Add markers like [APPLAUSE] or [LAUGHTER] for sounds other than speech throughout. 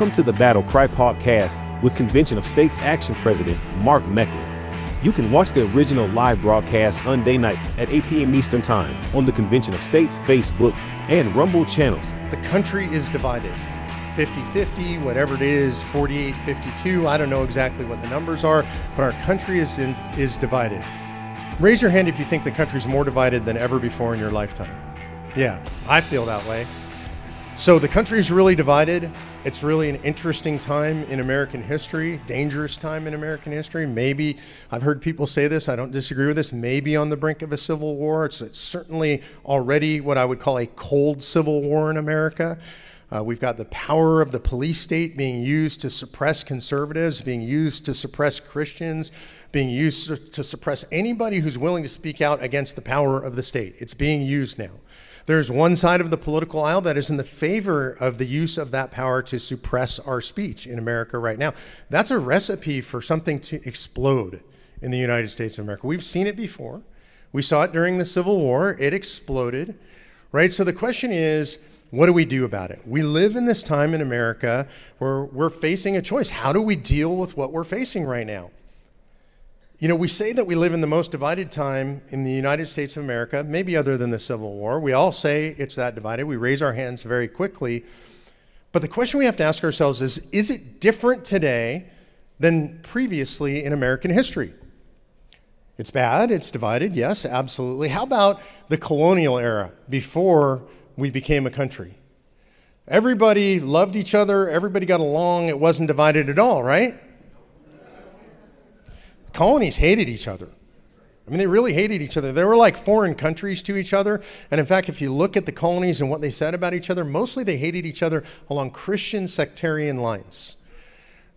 Welcome to the Battle Cry podcast with Convention of States Action President Mark Meckler. You can watch the original live broadcast Sunday nights at 8 p.m. Eastern Time on the Convention of States Facebook and Rumble channels. The country is divided 50 50, whatever it is, 48 52. I don't know exactly what the numbers are, but our country is, in, is divided. Raise your hand if you think the country's more divided than ever before in your lifetime. Yeah, I feel that way. So the country is really divided. It's really an interesting time in American history, dangerous time in American history. Maybe, I've heard people say this, I don't disagree with this, maybe on the brink of a civil war. It's, it's certainly already what I would call a cold civil war in America. Uh, we've got the power of the police state being used to suppress conservatives, being used to suppress Christians, being used to, to suppress anybody who's willing to speak out against the power of the state. It's being used now. There's one side of the political aisle that is in the favor of the use of that power to suppress our speech in America right now. That's a recipe for something to explode in the United States of America. We've seen it before. We saw it during the Civil War, it exploded, right? So the question is, what do we do about it? We live in this time in America where we're facing a choice. How do we deal with what we're facing right now? You know, we say that we live in the most divided time in the United States of America, maybe other than the Civil War. We all say it's that divided. We raise our hands very quickly. But the question we have to ask ourselves is is it different today than previously in American history? It's bad, it's divided, yes, absolutely. How about the colonial era before we became a country? Everybody loved each other, everybody got along, it wasn't divided at all, right? Colonies hated each other. I mean, they really hated each other. They were like foreign countries to each other. And in fact, if you look at the colonies and what they said about each other, mostly they hated each other along Christian sectarian lines.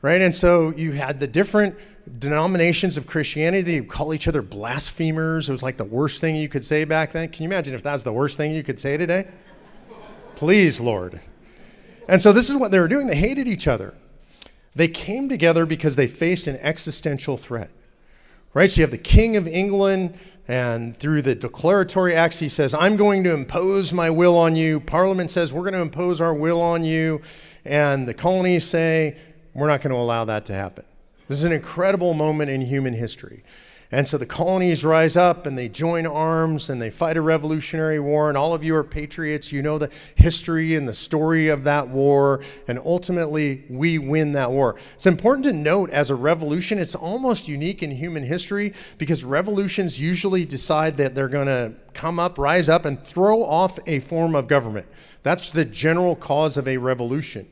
Right? And so you had the different denominations of Christianity. They call each other blasphemers. It was like the worst thing you could say back then. Can you imagine if that's the worst thing you could say today? Please, Lord. And so this is what they were doing. They hated each other. They came together because they faced an existential threat right? So you have the King of England, and through the declaratory acts, he says, I'm going to impose my will on you. Parliament says, We're going to impose our will on you. And the colonies say, We're not going to allow that to happen. This is an incredible moment in human history. And so the colonies rise up and they join arms and they fight a revolutionary war. And all of you are patriots. You know the history and the story of that war. And ultimately, we win that war. It's important to note as a revolution, it's almost unique in human history because revolutions usually decide that they're going to come up, rise up, and throw off a form of government. That's the general cause of a revolution.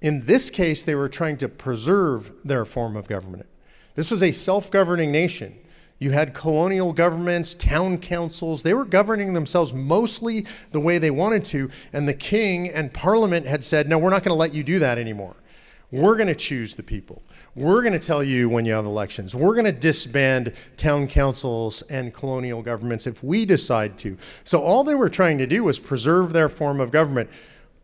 In this case, they were trying to preserve their form of government. This was a self governing nation. You had colonial governments, town councils. They were governing themselves mostly the way they wanted to. And the king and parliament had said, no, we're not going to let you do that anymore. We're going to choose the people. We're going to tell you when you have elections. We're going to disband town councils and colonial governments if we decide to. So all they were trying to do was preserve their form of government.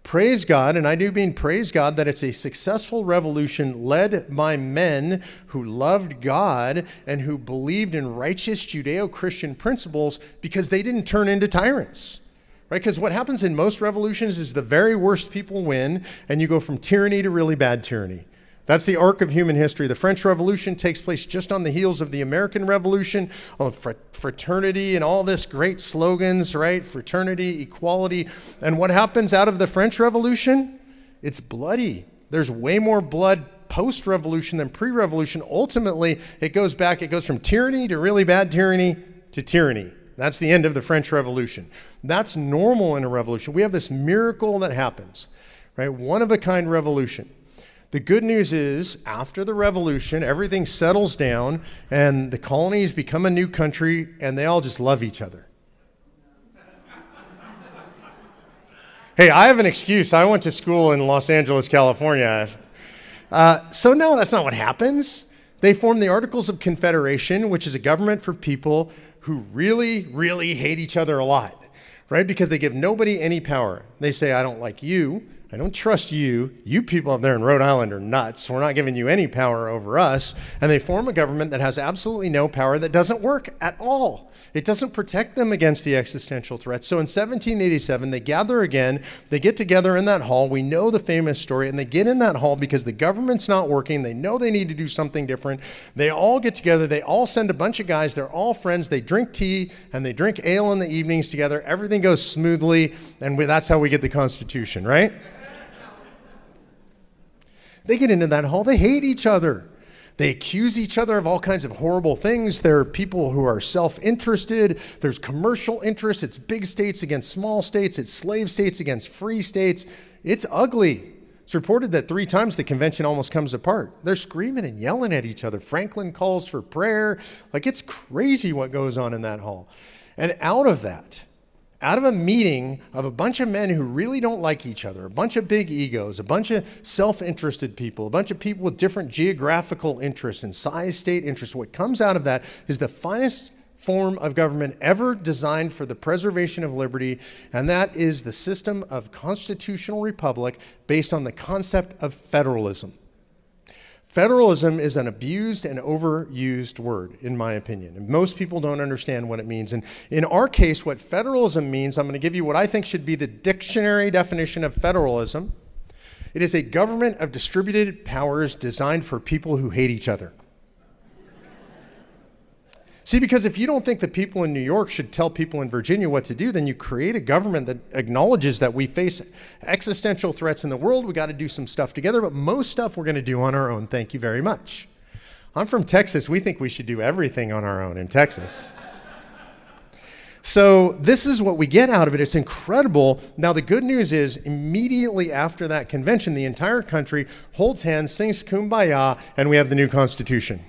Praise God, and I do mean praise God that it's a successful revolution led by men who loved God and who believed in righteous Judeo Christian principles because they didn't turn into tyrants. Right? Because what happens in most revolutions is the very worst people win, and you go from tyranny to really bad tyranny. That's the arc of human history. The French Revolution takes place just on the heels of the American Revolution, on fraternity and all this great slogans, right? Fraternity, equality. And what happens out of the French Revolution? It's bloody. There's way more blood post revolution than pre revolution. Ultimately, it goes back, it goes from tyranny to really bad tyranny to tyranny. That's the end of the French Revolution. That's normal in a revolution. We have this miracle that happens, right? One of a kind revolution. The good news is, after the revolution, everything settles down and the colonies become a new country and they all just love each other. hey, I have an excuse. I went to school in Los Angeles, California. Uh, so, no, that's not what happens. They form the Articles of Confederation, which is a government for people who really, really hate each other a lot, right? Because they give nobody any power. They say, I don't like you. I don't trust you. You people up there in Rhode Island are nuts. We're not giving you any power over us. And they form a government that has absolutely no power that doesn't work at all. It doesn't protect them against the existential threats. So in 1787, they gather again. They get together in that hall. We know the famous story. And they get in that hall because the government's not working. They know they need to do something different. They all get together. They all send a bunch of guys. They're all friends. They drink tea and they drink ale in the evenings together. Everything goes smoothly. And we, that's how we get the Constitution, right? They get into that hall, they hate each other. They accuse each other of all kinds of horrible things. There are people who are self interested. There's commercial interests. It's big states against small states. It's slave states against free states. It's ugly. It's reported that three times the convention almost comes apart. They're screaming and yelling at each other. Franklin calls for prayer. Like it's crazy what goes on in that hall. And out of that, out of a meeting of a bunch of men who really don't like each other, a bunch of big egos, a bunch of self interested people, a bunch of people with different geographical interests and size state interests, what comes out of that is the finest form of government ever designed for the preservation of liberty, and that is the system of constitutional republic based on the concept of federalism. Federalism is an abused and overused word, in my opinion. And most people don't understand what it means. And in our case, what federalism means, I'm going to give you what I think should be the dictionary definition of federalism. It is a government of distributed powers designed for people who hate each other. See, because if you don't think that people in New York should tell people in Virginia what to do, then you create a government that acknowledges that we face existential threats in the world. We got to do some stuff together, but most stuff we're going to do on our own. Thank you very much. I'm from Texas. We think we should do everything on our own in Texas. So, this is what we get out of it. It's incredible. Now, the good news is, immediately after that convention, the entire country holds hands, sings kumbaya, and we have the new Constitution.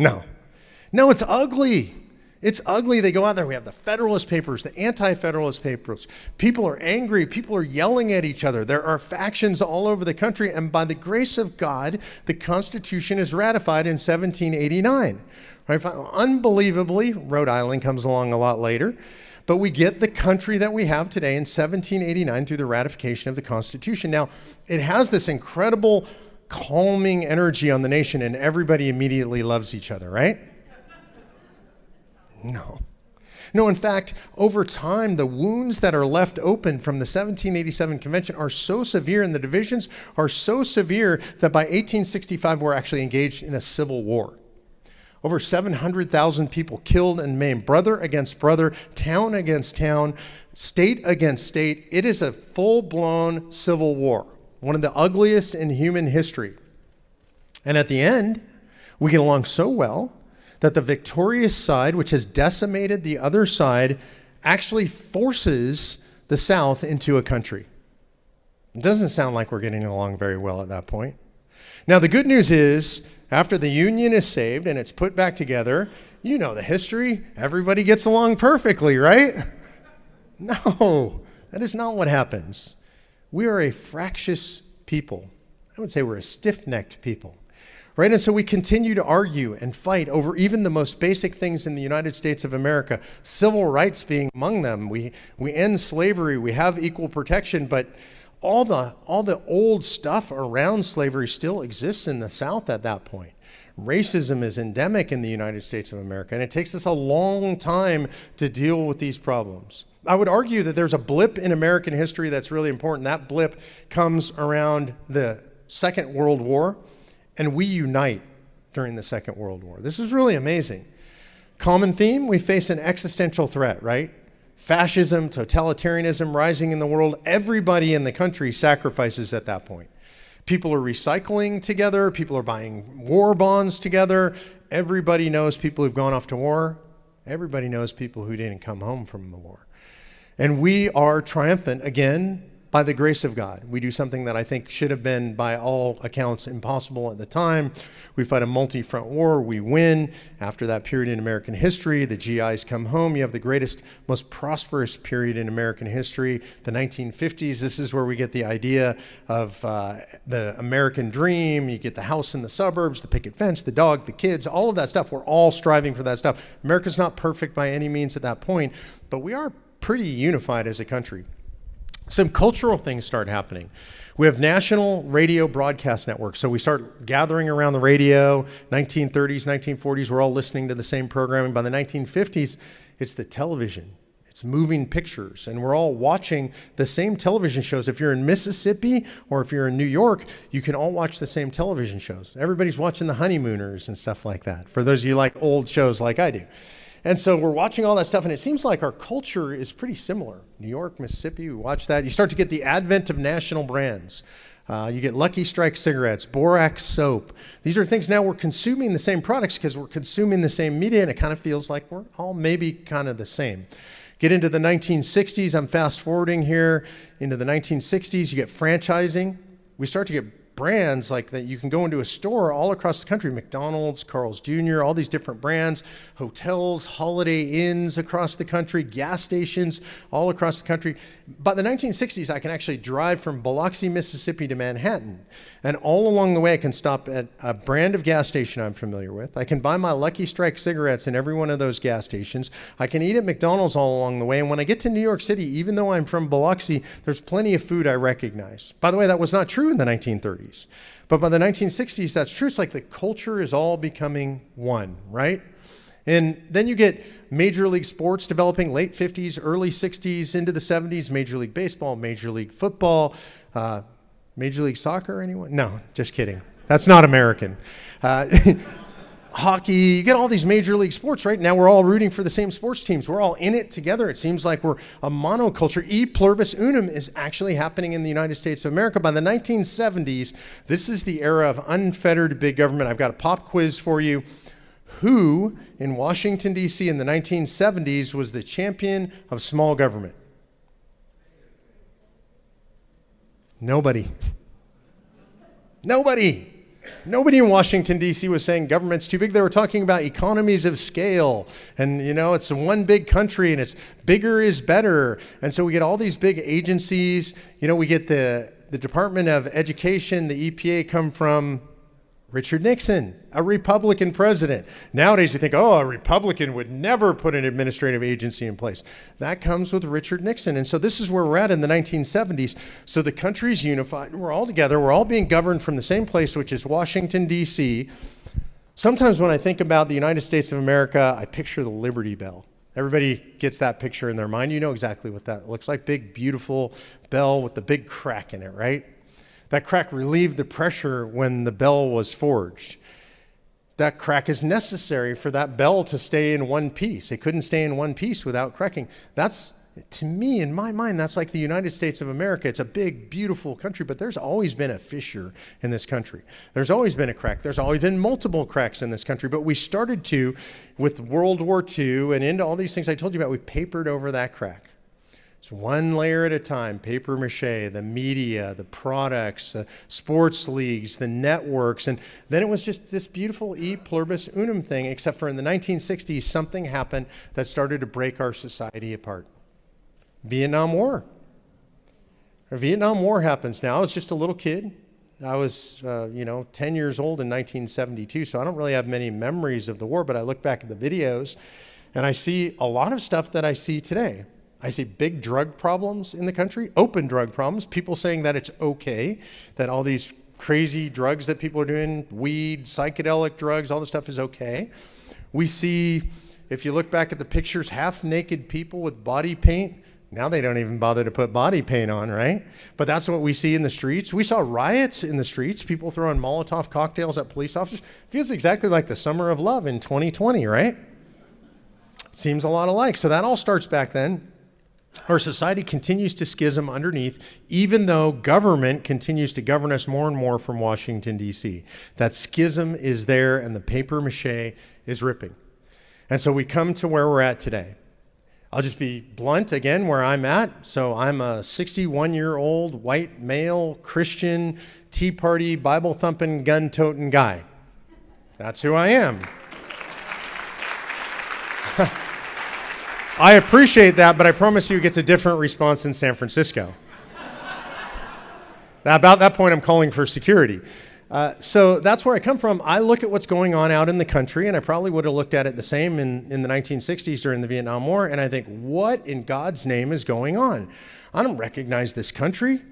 No. No, it's ugly. It's ugly. They go out there. We have the Federalist Papers, the Anti Federalist Papers. People are angry. People are yelling at each other. There are factions all over the country. And by the grace of God, the Constitution is ratified in 1789. Right? Unbelievably, Rhode Island comes along a lot later. But we get the country that we have today in 1789 through the ratification of the Constitution. Now, it has this incredible calming energy on the nation and everybody immediately loves each other, right? No. No, in fact, over time, the wounds that are left open from the 1787 convention are so severe and the divisions are so severe that by 1865 we're actually engaged in a civil war. Over 700,000 people killed and maimed, brother against brother, town against town, state against state. It is a full blown civil war one of the ugliest in human history. And at the end, we get along so well that the victorious side, which has decimated the other side, actually forces the South into a country. It doesn't sound like we're getting along very well at that point. Now, the good news is, after the Union is saved and it's put back together, you know the history. Everybody gets along perfectly, right? [LAUGHS] No, that is not what happens. We are a fractious people. I would say we're a stiff necked people. Right? And so we continue to argue and fight over even the most basic things in the United States of America, civil rights being among them. We, we end slavery, we have equal protection, but all the, all the old stuff around slavery still exists in the South at that point. Racism is endemic in the United States of America, and it takes us a long time to deal with these problems. I would argue that there's a blip in American history that's really important. That blip comes around the Second World War, and we unite during the Second World War. This is really amazing. Common theme we face an existential threat, right? Fascism, totalitarianism rising in the world. Everybody in the country sacrifices at that point. People are recycling together, people are buying war bonds together. Everybody knows people who've gone off to war. Everybody knows people who didn't come home from the war. And we are triumphant again by the grace of God. We do something that I think should have been, by all accounts, impossible at the time. We fight a multi front war, we win. After that period in American history, the GIs come home. You have the greatest, most prosperous period in American history, the 1950s. This is where we get the idea of uh, the American dream. You get the house in the suburbs, the picket fence, the dog, the kids, all of that stuff. We're all striving for that stuff. America's not perfect by any means at that point, but we are pretty unified as a country. Some cultural things start happening. We have national radio broadcast networks. So we start gathering around the radio, 1930s, 1940s, we're all listening to the same programming. By the 1950s, it's the television. It's moving pictures, and we're all watching the same television shows. If you're in Mississippi or if you're in New York, you can all watch the same television shows. Everybody's watching the honeymooners and stuff like that, for those of you like old shows like I do. And so we're watching all that stuff, and it seems like our culture is pretty similar. New York, Mississippi, we watch that. You start to get the advent of national brands. Uh, you get Lucky Strike cigarettes, Borax soap. These are things now we're consuming the same products because we're consuming the same media, and it kind of feels like we're all maybe kind of the same. Get into the 1960s, I'm fast forwarding here. Into the 1960s, you get franchising. We start to get brands like that you can go into a store all across the country McDonald's, Carl's Jr., all these different brands, hotels, holiday inns across the country, gas stations all across the country. By the 1960s, I can actually drive from Biloxi, Mississippi to Manhattan. And all along the way, I can stop at a brand of gas station I'm familiar with. I can buy my Lucky Strike cigarettes in every one of those gas stations. I can eat at McDonald's all along the way. And when I get to New York City, even though I'm from Biloxi, there's plenty of food I recognize. By the way, that was not true in the 1930s. But by the 1960s, that's true. It's like the culture is all becoming one, right? And then you get Major League Sports developing late 50s, early 60s, into the 70s, Major League Baseball, Major League Football, uh, Major League Soccer, anyone? No, just kidding. That's not American. Uh, [LAUGHS] hockey, you get all these major league sports, right? Now we're all rooting for the same sports teams. We're all in it together. It seems like we're a monoculture. E pluribus unum is actually happening in the United States of America. By the 1970s, this is the era of unfettered big government. I've got a pop quiz for you. Who in Washington, D.C. in the 1970s was the champion of small government? Nobody. Nobody. Nobody in Washington, D.C. was saying government's too big. They were talking about economies of scale. And, you know, it's one big country and it's bigger is better. And so we get all these big agencies. You know, we get the, the Department of Education, the EPA come from Richard Nixon, a Republican president. Nowadays, you think, oh, a Republican would never put an administrative agency in place. That comes with Richard Nixon. And so this is where we're at in the 1970s. So the country's unified. We're all together. We're all being governed from the same place, which is Washington, D.C. Sometimes when I think about the United States of America, I picture the Liberty Bell. Everybody gets that picture in their mind. You know exactly what that looks like. Big, beautiful bell with the big crack in it, right? That crack relieved the pressure when the bell was forged. That crack is necessary for that bell to stay in one piece. It couldn't stay in one piece without cracking. That's, to me, in my mind, that's like the United States of America. It's a big, beautiful country, but there's always been a fissure in this country. There's always been a crack. There's always been multiple cracks in this country, but we started to, with World War II and into all these things I told you about, we papered over that crack. So one layer at a time, paper mache, the media, the products, the sports leagues, the networks, and then it was just this beautiful e pluribus unum thing, except for in the 1960s, something happened that started to break our society apart. Vietnam War. The Vietnam War happens now. I was just a little kid. I was, uh, you know, 10 years old in 1972, so I don't really have many memories of the war, but I look back at the videos and I see a lot of stuff that I see today. I see big drug problems in the country, open drug problems, people saying that it's okay, that all these crazy drugs that people are doing, weed, psychedelic drugs, all this stuff is okay. We see, if you look back at the pictures, half naked people with body paint. Now they don't even bother to put body paint on, right? But that's what we see in the streets. We saw riots in the streets, people throwing Molotov cocktails at police officers. Feels exactly like the summer of love in 2020, right? Seems a lot alike. So that all starts back then. Our society continues to schism underneath, even though government continues to govern us more and more from Washington, D.C. That schism is there, and the paper mache is ripping. And so we come to where we're at today. I'll just be blunt again where I'm at. So I'm a 61 year old white male Christian Tea Party Bible thumping gun toting guy. That's who I am. [LAUGHS] I appreciate that, but I promise you it gets a different response in San Francisco. now, about that point, I'm calling for security. Uh, so that's where I come from. I look at what's going on out in the country, and I probably would have looked at it the same in, in the 1960s during the Vietnam War, and I think, what in God's name is going on? I don't recognize this country.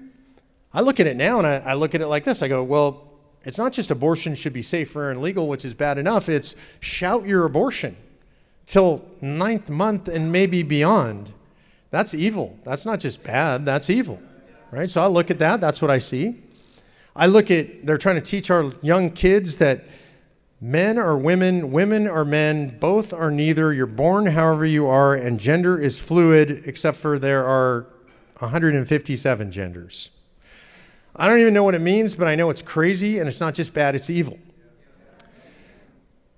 I look at it now and I, I look at it like this I go, well, it's not just abortion should be safer and legal, which is bad enough. It's shout your abortion till ninth month and maybe beyond. That's evil. That's not just bad, that's evil. Right? So I look at that, that's what I see. I look at, they're trying to teach our young kids that men are women, women are men, both are neither. You're born however you are, and gender is fluid, except for there are 157 genders. I don't even know what it means, but I know it's crazy and it's not just bad, it's evil.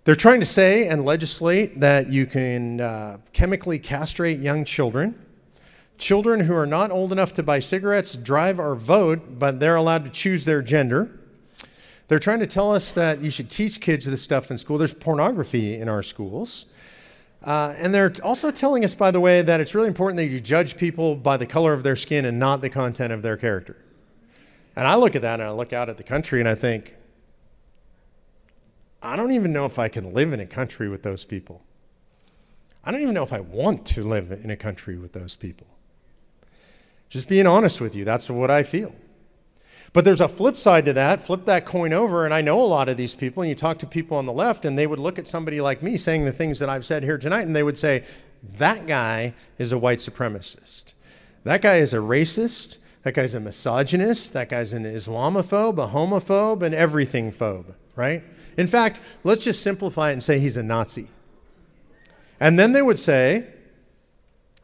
They're trying to say and legislate that you can uh, chemically castrate young children. Children who are not old enough to buy cigarettes, drive, or vote, but they're allowed to choose their gender. They're trying to tell us that you should teach kids this stuff in school. There's pornography in our schools. Uh, and they're also telling us, by the way, that it's really important that you judge people by the color of their skin and not the content of their character. And I look at that and I look out at the country and I think, I don't even know if I can live in a country with those people. I don't even know if I want to live in a country with those people. Just being honest with you, that's what I feel. But there's a flip side to that. Flip that coin over, and I know a lot of these people, and you talk to people on the left, and they would look at somebody like me saying the things that I've said here tonight, and they would say, That guy is a white supremacist. That guy is a racist. That guy's a misogynist. That guy's an Islamophobe, a homophobe, an everything phobe, right? In fact, let's just simplify it and say he's a Nazi. And then they would say,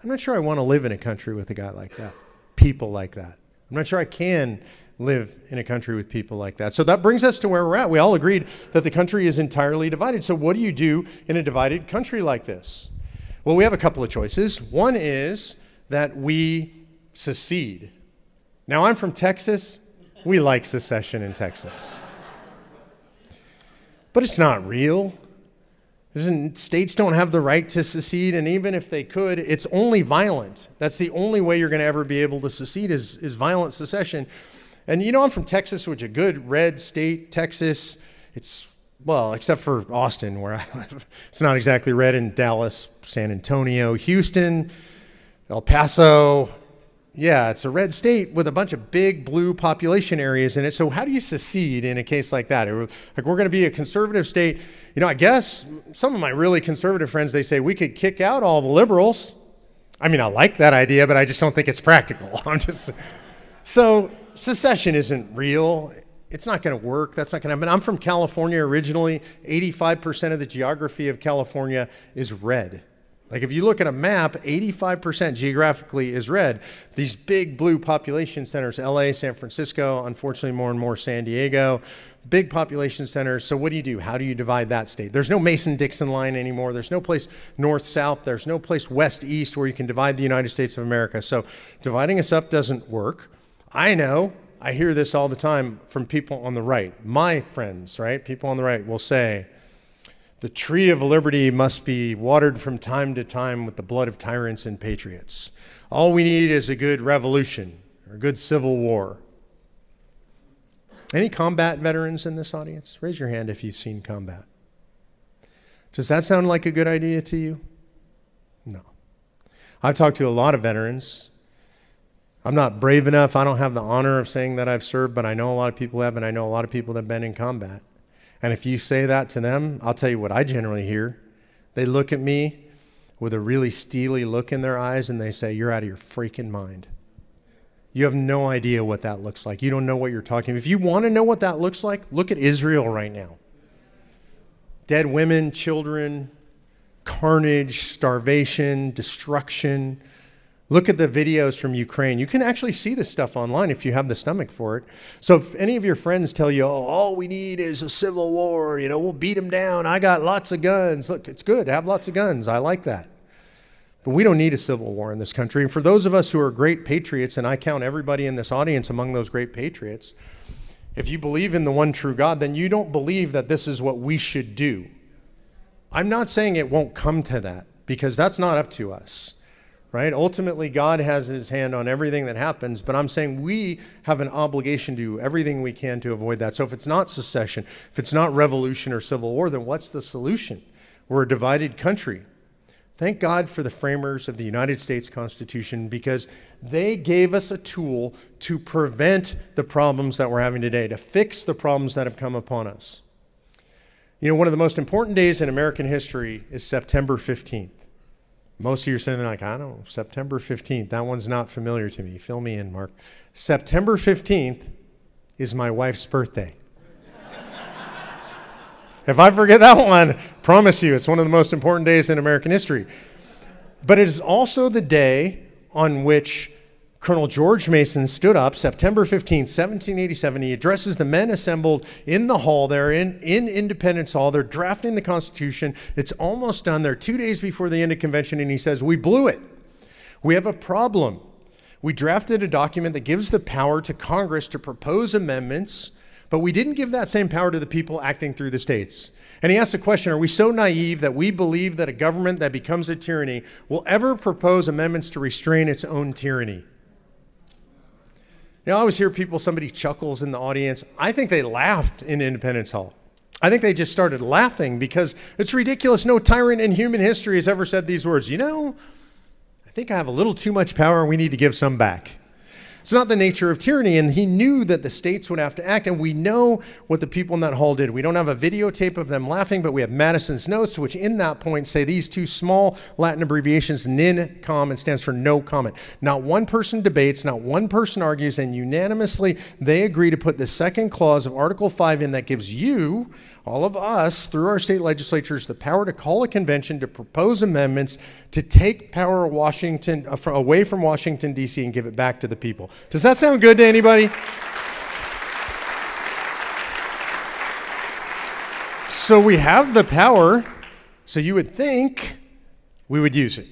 I'm not sure I want to live in a country with a guy like that, people like that. I'm not sure I can live in a country with people like that. So that brings us to where we're at. We all agreed that the country is entirely divided. So, what do you do in a divided country like this? Well, we have a couple of choices. One is that we secede. Now, I'm from Texas. We like secession in Texas. But it's not real. States don't have the right to secede, and even if they could, it's only violent. That's the only way you're going to ever be able to secede is, is violent secession. And you know, I'm from Texas, which is a good red state, Texas. It's, well, except for Austin, where I [LAUGHS] live. It's not exactly red in Dallas, San Antonio, Houston, El Paso, yeah, it's a red state with a bunch of big blue population areas in it. So how do you secede in a case like that? Like we're going to be a conservative state. You know, I guess some of my really conservative friends they say we could kick out all the liberals. I mean, I like that idea, but I just don't think it's practical. [LAUGHS] I'm just so secession isn't real. It's not going to work. That's not going to happen. I'm from California originally. 85% of the geography of California is red. Like if you look at a map, 85% geographically is red. These big blue population centers, LA, San Francisco, unfortunately more and more San Diego, big population centers. So what do you do? How do you divide that state? There's no Mason-Dixon line anymore. There's no place north-south. There's no place west-east where you can divide the United States of America. So dividing us up doesn't work. I know. I hear this all the time from people on the right. My friends, right? People on the right will say, the tree of liberty must be watered from time to time with the blood of tyrants and patriots. All we need is a good revolution or a good civil war. Any combat veterans in this audience? Raise your hand if you've seen combat. Does that sound like a good idea to you? No. I've talked to a lot of veterans. I'm not brave enough. I don't have the honor of saying that I've served, but I know a lot of people have, and I know a lot of people that have been in combat. And if you say that to them, I'll tell you what I generally hear. They look at me with a really steely look in their eyes and they say, You're out of your freaking mind. You have no idea what that looks like. You don't know what you're talking about. If you want to know what that looks like, look at Israel right now. Dead women, children, carnage, starvation, destruction, Look at the videos from Ukraine. You can actually see this stuff online if you have the stomach for it. So if any of your friends tell you, oh, all we need is a civil war, you know, we'll beat them down. I got lots of guns. Look, it's good to have lots of guns. I like that. But we don't need a civil war in this country. And for those of us who are great patriots, and I count everybody in this audience among those great patriots, if you believe in the one true God, then you don't believe that this is what we should do. I'm not saying it won't come to that because that's not up to us right? Ultimately, God has his hand on everything that happens, but I'm saying we have an obligation to do everything we can to avoid that. So if it's not secession, if it's not revolution or civil war, then what's the solution? We're a divided country. Thank God for the framers of the United States Constitution because they gave us a tool to prevent the problems that we're having today, to fix the problems that have come upon us. You know, one of the most important days in American history is September 15th. Most of you are saying, like, I don't know, September 15th. That one's not familiar to me. Fill me in, Mark. September 15th is my wife's birthday. [LAUGHS] if I forget that one, promise you, it's one of the most important days in American history. But it is also the day on which Colonel George Mason stood up September 15, 1787. He addresses the men assembled in the hall there in, in Independence Hall. They're drafting the Constitution. It's almost done. They're two days before the end of convention, and he says, We blew it. We have a problem. We drafted a document that gives the power to Congress to propose amendments, but we didn't give that same power to the people acting through the states. And he asks the question Are we so naive that we believe that a government that becomes a tyranny will ever propose amendments to restrain its own tyranny? You know, I always hear people, somebody chuckles in the audience. I think they laughed in Independence Hall. I think they just started laughing because it's ridiculous. No tyrant in human history has ever said these words. You know, I think I have a little too much power we need to give some back. It's not the nature of tyranny. And he knew that the states would have to act. And we know what the people in that hall did. We don't have a videotape of them laughing, but we have Madison's notes, which in that point say these two small Latin abbreviations, NIN and stands for no comment. Not one person debates, not one person argues, and unanimously they agree to put the second clause of Article 5 in that gives you all of us, through our state legislatures, the power to call a convention to propose amendments to take power Washington, uh, away from Washington, D.C., and give it back to the people. Does that sound good to anybody? So we have the power, so you would think we would use it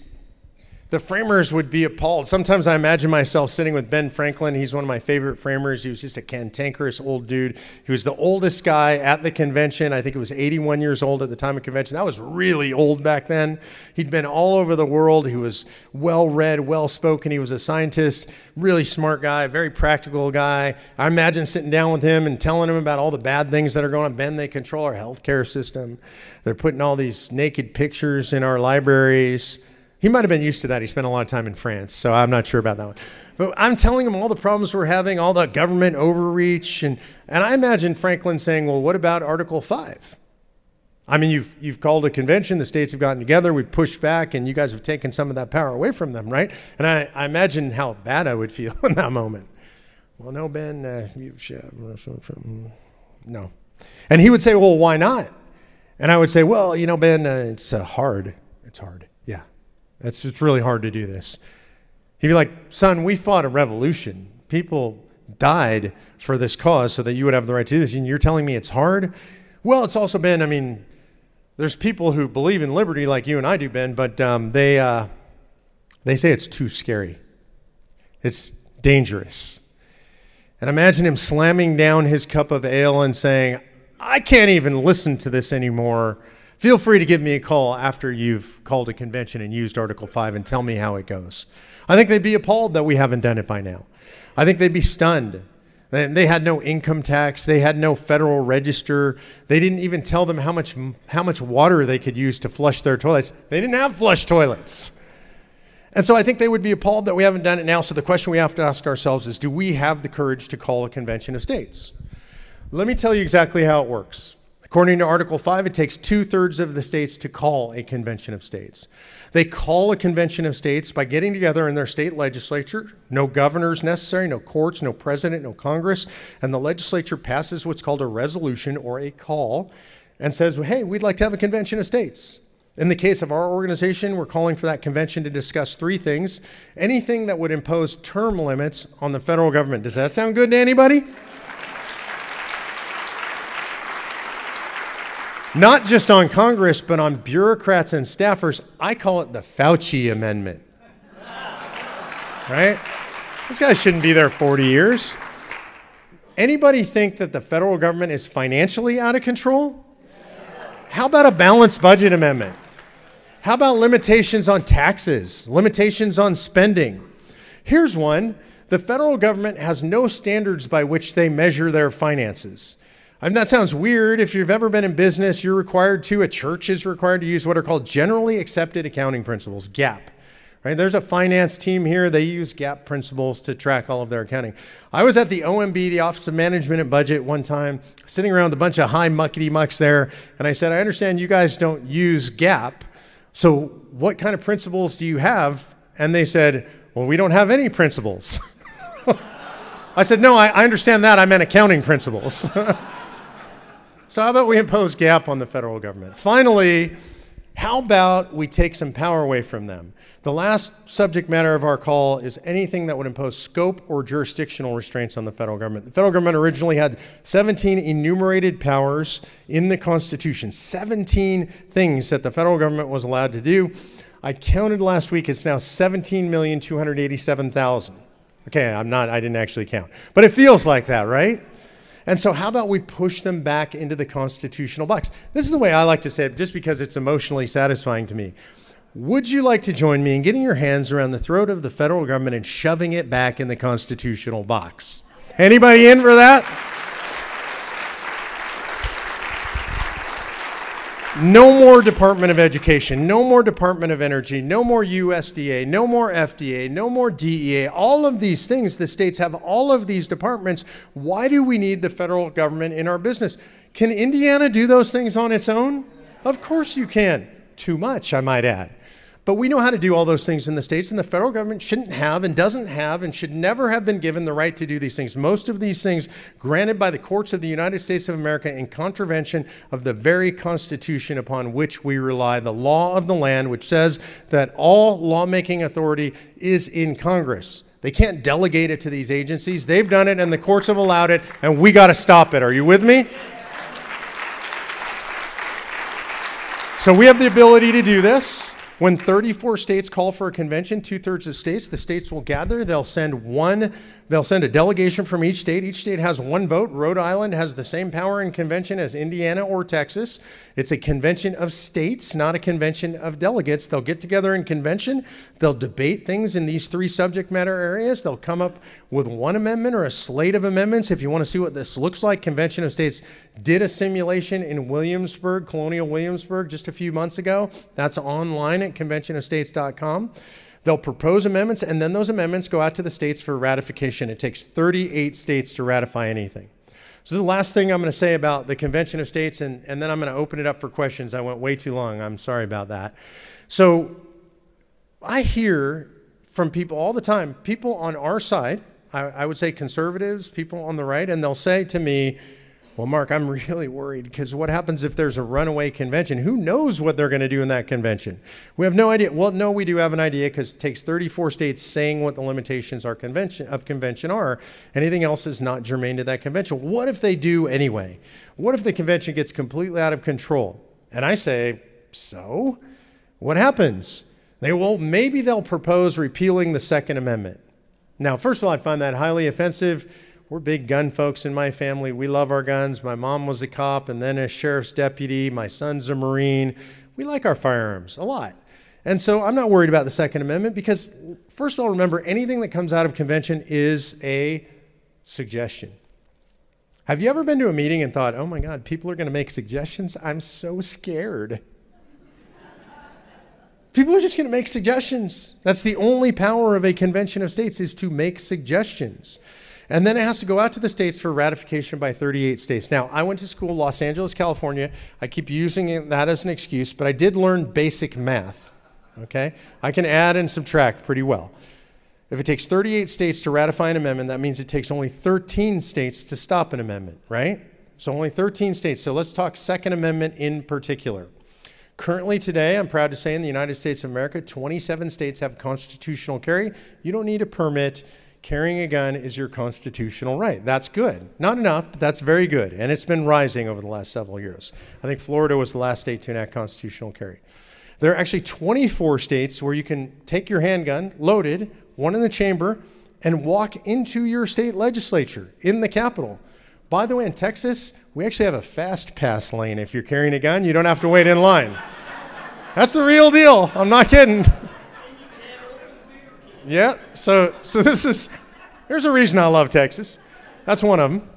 the framers would be appalled. Sometimes I imagine myself sitting with Ben Franklin. He's one of my favorite framers. He was just a cantankerous old dude. He was the oldest guy at the convention. I think he was 81 years old at the time of convention. That was really old back then. He'd been all over the world. He was well read, well spoken. He was a scientist, really smart guy, very practical guy. I imagine sitting down with him and telling him about all the bad things that are going on. Ben, they control our healthcare system. They're putting all these naked pictures in our libraries he might have been used to that. He spent a lot of time in France, so I'm not sure about that one. But I'm telling him all the problems we're having, all the government overreach, and, and I imagine Franklin saying, Well, what about Article 5? I mean, you've, you've called a convention, the states have gotten together, we've pushed back, and you guys have taken some of that power away from them, right? And I, I imagine how bad I would feel [LAUGHS] in that moment. Well, no, Ben, uh, you. No. And he would say, Well, why not? And I would say, Well, you know, Ben, uh, it's uh, hard. It's hard. It's just really hard to do this. He'd be like, Son, we fought a revolution. People died for this cause so that you would have the right to do this. And you're telling me it's hard? Well, it's also been, I mean, there's people who believe in liberty like you and I do, Ben, but um, they, uh, they say it's too scary. It's dangerous. And imagine him slamming down his cup of ale and saying, I can't even listen to this anymore. Feel free to give me a call after you've called a convention and used Article 5 and tell me how it goes. I think they'd be appalled that we haven't done it by now. I think they'd be stunned. They had no income tax. They had no federal register. They didn't even tell them how much, how much water they could use to flush their toilets. They didn't have flush toilets. And so I think they would be appalled that we haven't done it now. So the question we have to ask ourselves is do we have the courage to call a convention of states? Let me tell you exactly how it works. According to Article 5, it takes two thirds of the states to call a convention of states. They call a convention of states by getting together in their state legislature. No governors necessary, no courts, no president, no Congress. And the legislature passes what's called a resolution or a call and says, hey, we'd like to have a convention of states. In the case of our organization, we're calling for that convention to discuss three things anything that would impose term limits on the federal government. Does that sound good to anybody? Not just on Congress, but on bureaucrats and staffers. I call it the Fauci Amendment. Right? This guy shouldn't be there 40 years. Anybody think that the federal government is financially out of control? How about a balanced budget amendment? How about limitations on taxes, limitations on spending? Here's one the federal government has no standards by which they measure their finances. And that sounds weird. If you've ever been in business, you're required to, a church is required to use what are called generally accepted accounting principles, GAAP. Right? There's a finance team here. They use GAAP principles to track all of their accounting. I was at the OMB, the Office of Management and Budget, one time, sitting around with a bunch of high muckety mucks there, and I said, I understand you guys don't use GAAP. So, what kind of principles do you have? And they said, Well, we don't have any principles. [LAUGHS] I said, No, I, I understand that. I meant accounting principles. [LAUGHS] So, how about we impose GAAP on the federal government? Finally, how about we take some power away from them? The last subject matter of our call is anything that would impose scope or jurisdictional restraints on the federal government. The federal government originally had 17 enumerated powers in the Constitution, 17 things that the federal government was allowed to do. I counted last week, it's now 17,287,000. Okay, I'm not, I didn't actually count, but it feels like that, right? And so, how about we push them back into the constitutional box? This is the way I like to say it, just because it's emotionally satisfying to me. Would you like to join me in getting your hands around the throat of the federal government and shoving it back in the constitutional box? Anybody in for that? No more Department of Education, no more Department of Energy, no more USDA, no more FDA, no more DEA. All of these things, the states have all of these departments. Why do we need the federal government in our business? Can Indiana do those things on its own? Of course you can. Too much, I might add. But we know how to do all those things in the states, and the federal government shouldn't have and doesn't have and should never have been given the right to do these things. Most of these things granted by the courts of the United States of America in contravention of the very Constitution upon which we rely, the law of the land, which says that all lawmaking authority is in Congress. They can't delegate it to these agencies. They've done it, and the courts have allowed it, and we got to stop it. Are you with me? So we have the ability to do this. When 34 states call for a convention, two thirds of states, the states will gather. They'll send one, they'll send a delegation from each state. Each state has one vote. Rhode Island has the same power in convention as Indiana or Texas. It's a convention of states, not a convention of delegates. They'll get together in convention. They'll debate things in these three subject matter areas. They'll come up with one amendment or a slate of amendments. If you want to see what this looks like, Convention of States did a simulation in Williamsburg, Colonial Williamsburg, just a few months ago. That's online at conventionofstates.com. They'll propose amendments, and then those amendments go out to the states for ratification. It takes 38 states to ratify anything. So this is the last thing I'm going to say about the Convention of States, and, and then I'm going to open it up for questions. I went way too long. I'm sorry about that. So I hear from people all the time, people on our side, I, I would say conservatives, people on the right, and they'll say to me, well, Mark, I'm really worried because what happens if there's a runaway convention? Who knows what they're going to do in that convention? We have no idea. Well, no, we do have an idea because it takes 34 states saying what the limitations are convention, of convention are. Anything else is not germane to that convention. What if they do anyway? What if the convention gets completely out of control? And I say, so? What happens? They will, maybe they'll propose repealing the Second Amendment. Now, first of all, I find that highly offensive we're big gun folks in my family. We love our guns. My mom was a cop and then a sheriff's deputy. My son's a Marine. We like our firearms a lot. And so I'm not worried about the Second Amendment because, first of all, remember anything that comes out of convention is a suggestion. Have you ever been to a meeting and thought, oh my God, people are going to make suggestions? I'm so scared. people are just going to make suggestions. That's the only power of a convention of states is to make suggestions. And then it has to go out to the states for ratification by 38 states. Now, I went to school Los Angeles, California. I keep using that as an excuse, but I did learn basic math. Okay? I can add and subtract pretty well. If it takes 38 states to ratify an amendment, that means it takes only 13 states to stop an amendment, right? So only 13 states. So let's talk Second Amendment in particular. Currently, today, I'm proud to say in the United States of America, 27 states have constitutional carry. You don't need a permit carrying a gun is your constitutional right. That's good. Not enough, but that's very good. And it's been rising over the last several years. I think Florida was the last state to enact constitutional carry. There are actually 24 states where you can take your handgun, loaded, one in the chamber, and walk into your state legislature in the Capitol. By the way, in Texas, we actually have a fast pass lane. If you're carrying a gun, you don't have to wait in line. That's the real deal. I'm not kidding. Yeah. So so this is there's a reason I love Texas. That's one of them.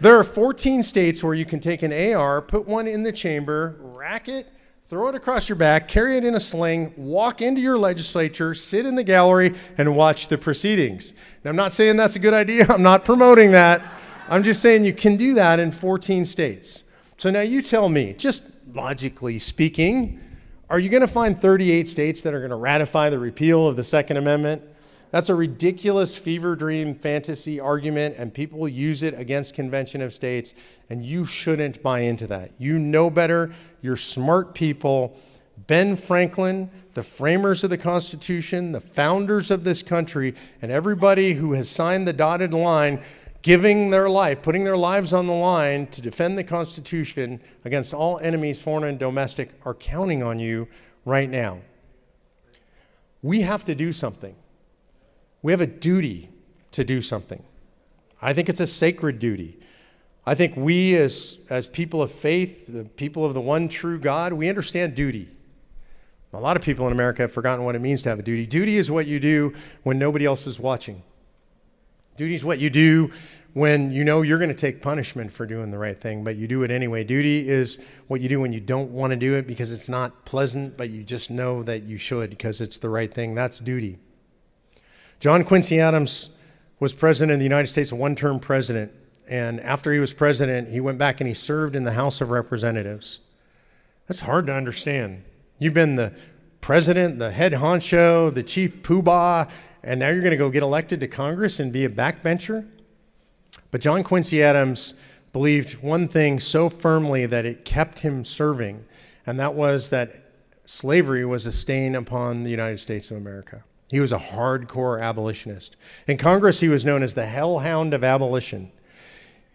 There are 14 states where you can take an AR, put one in the chamber, rack it, throw it across your back, carry it in a sling, walk into your legislature, sit in the gallery, and watch the proceedings. Now, I'm not saying that's a good idea. [LAUGHS] I'm not promoting that. I'm just saying you can do that in 14 states. So now you tell me, just logically speaking, are you going to find 38 states that are going to ratify the repeal of the Second Amendment? That's a ridiculous fever dream fantasy argument, and people use it against Convention of States, and you shouldn't buy into that. You know better. You're smart people. Ben Franklin, the framers of the Constitution, the founders of this country, and everybody who has signed the dotted line giving their life, putting their lives on the line to defend the Constitution against all enemies, foreign and domestic, are counting on you right now. We have to do something. We have a duty to do something. I think it's a sacred duty. I think we, as, as people of faith, the people of the one true God, we understand duty. A lot of people in America have forgotten what it means to have a duty. Duty is what you do when nobody else is watching. Duty is what you do when you know you're going to take punishment for doing the right thing, but you do it anyway. Duty is what you do when you don't want to do it because it's not pleasant, but you just know that you should because it's the right thing. That's duty. John Quincy Adams was president of the United States, a one term president. And after he was president, he went back and he served in the House of Representatives. That's hard to understand. You've been the president, the head honcho, the chief poobah, and now you're going to go get elected to Congress and be a backbencher? But John Quincy Adams believed one thing so firmly that it kept him serving, and that was that slavery was a stain upon the United States of America. He was a hardcore abolitionist. In Congress, he was known as the hellhound of abolition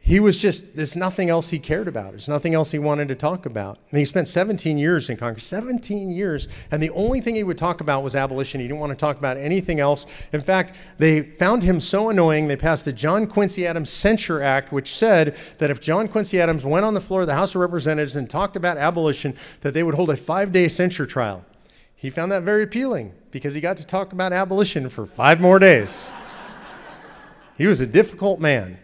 he was just, there's nothing else he cared about. There's nothing else he wanted to talk about. And he spent 17 years in Congress, 17 years, and the only thing he would talk about was abolition. He didn't want to talk about anything else. In fact, they found him so annoying, they passed the John Quincy Adams Censure Act, which said that if John Quincy Adams went on the floor of the House of Representatives and talked about abolition, that they would hold a five day censure trial. He found that very appealing because he got to talk about abolition for five more days. [LAUGHS] he was a difficult man.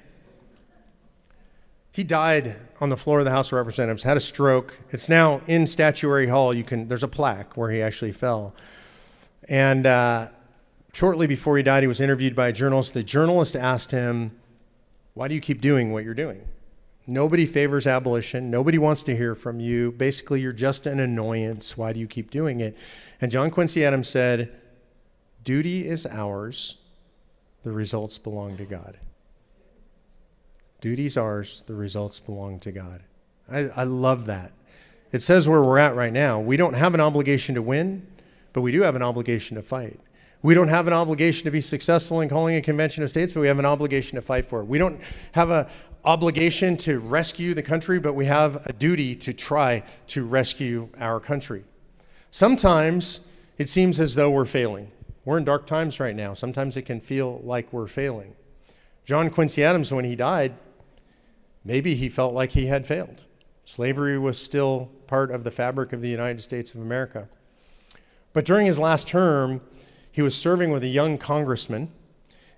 He died on the floor of the House of Representatives, had a stroke. It's now in Statuary Hall. You can there's a plaque where he actually fell. And uh, shortly before he died, he was interviewed by a journalist. The journalist asked him, "Why do you keep doing what you're doing? Nobody favors abolition. Nobody wants to hear from you. Basically, you're just an annoyance. Why do you keep doing it?" And John Quincy Adams said, "Duty is ours. The results belong to God." Duty's ours, the results belong to God. I, I love that. It says where we're at right now. We don't have an obligation to win, but we do have an obligation to fight. We don't have an obligation to be successful in calling a convention of states, but we have an obligation to fight for it. We don't have an obligation to rescue the country, but we have a duty to try to rescue our country. Sometimes it seems as though we're failing. We're in dark times right now. Sometimes it can feel like we're failing. John Quincy Adams, when he died, maybe he felt like he had failed. Slavery was still part of the fabric of the United States of America. But during his last term, he was serving with a young congressman,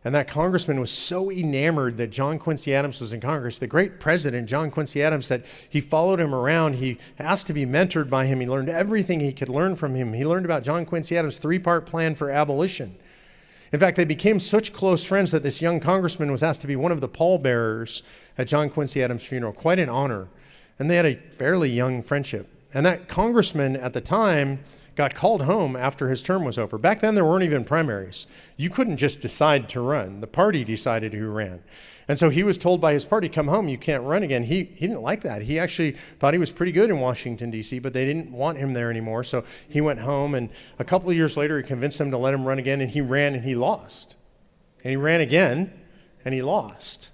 and that congressman was so enamored that John Quincy Adams was in Congress, the great president, John Quincy Adams, that he followed him around. He asked to be mentored by him. He learned everything he could learn from him. He learned about John Quincy Adams' three part plan for abolition. In fact, they became such close friends that this young congressman was asked to be one of the pallbearers at John Quincy Adams' funeral. Quite an honor. And they had a fairly young friendship. And that congressman at the time got called home after his term was over. Back then, there weren't even primaries. You couldn't just decide to run, the party decided who ran. And so he was told by his party, come home, you can't run again. He, he didn't like that. He actually thought he was pretty good in Washington, D.C., but they didn't want him there anymore. So he went home, and a couple of years later, he convinced them to let him run again, and he ran and he lost. And he ran again, and he lost.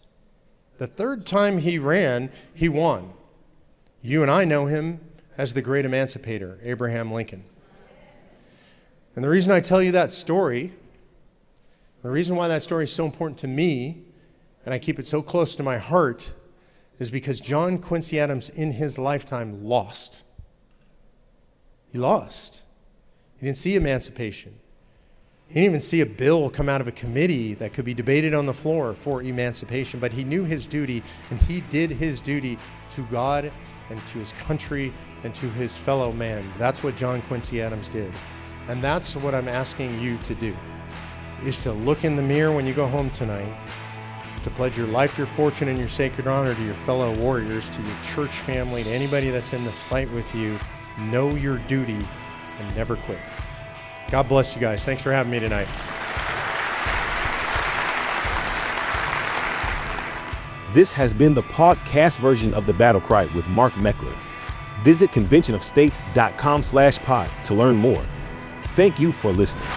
The third time he ran, he won. You and I know him as the great emancipator, Abraham Lincoln. And the reason I tell you that story, the reason why that story is so important to me and I keep it so close to my heart is because John Quincy Adams in his lifetime lost. He lost. He didn't see emancipation. He didn't even see a bill come out of a committee that could be debated on the floor for emancipation, but he knew his duty and he did his duty to God and to his country and to his fellow man. That's what John Quincy Adams did. And that's what I'm asking you to do is to look in the mirror when you go home tonight, to pledge your life, your fortune, and your sacred honor to your fellow warriors, to your church family, to anybody that's in this fight with you. Know your duty and never quit. God bless you guys. Thanks for having me tonight. This has been the podcast version of the BattleCry with Mark Meckler. Visit conventionofstates.com slash pod to learn more. Thank you for listening.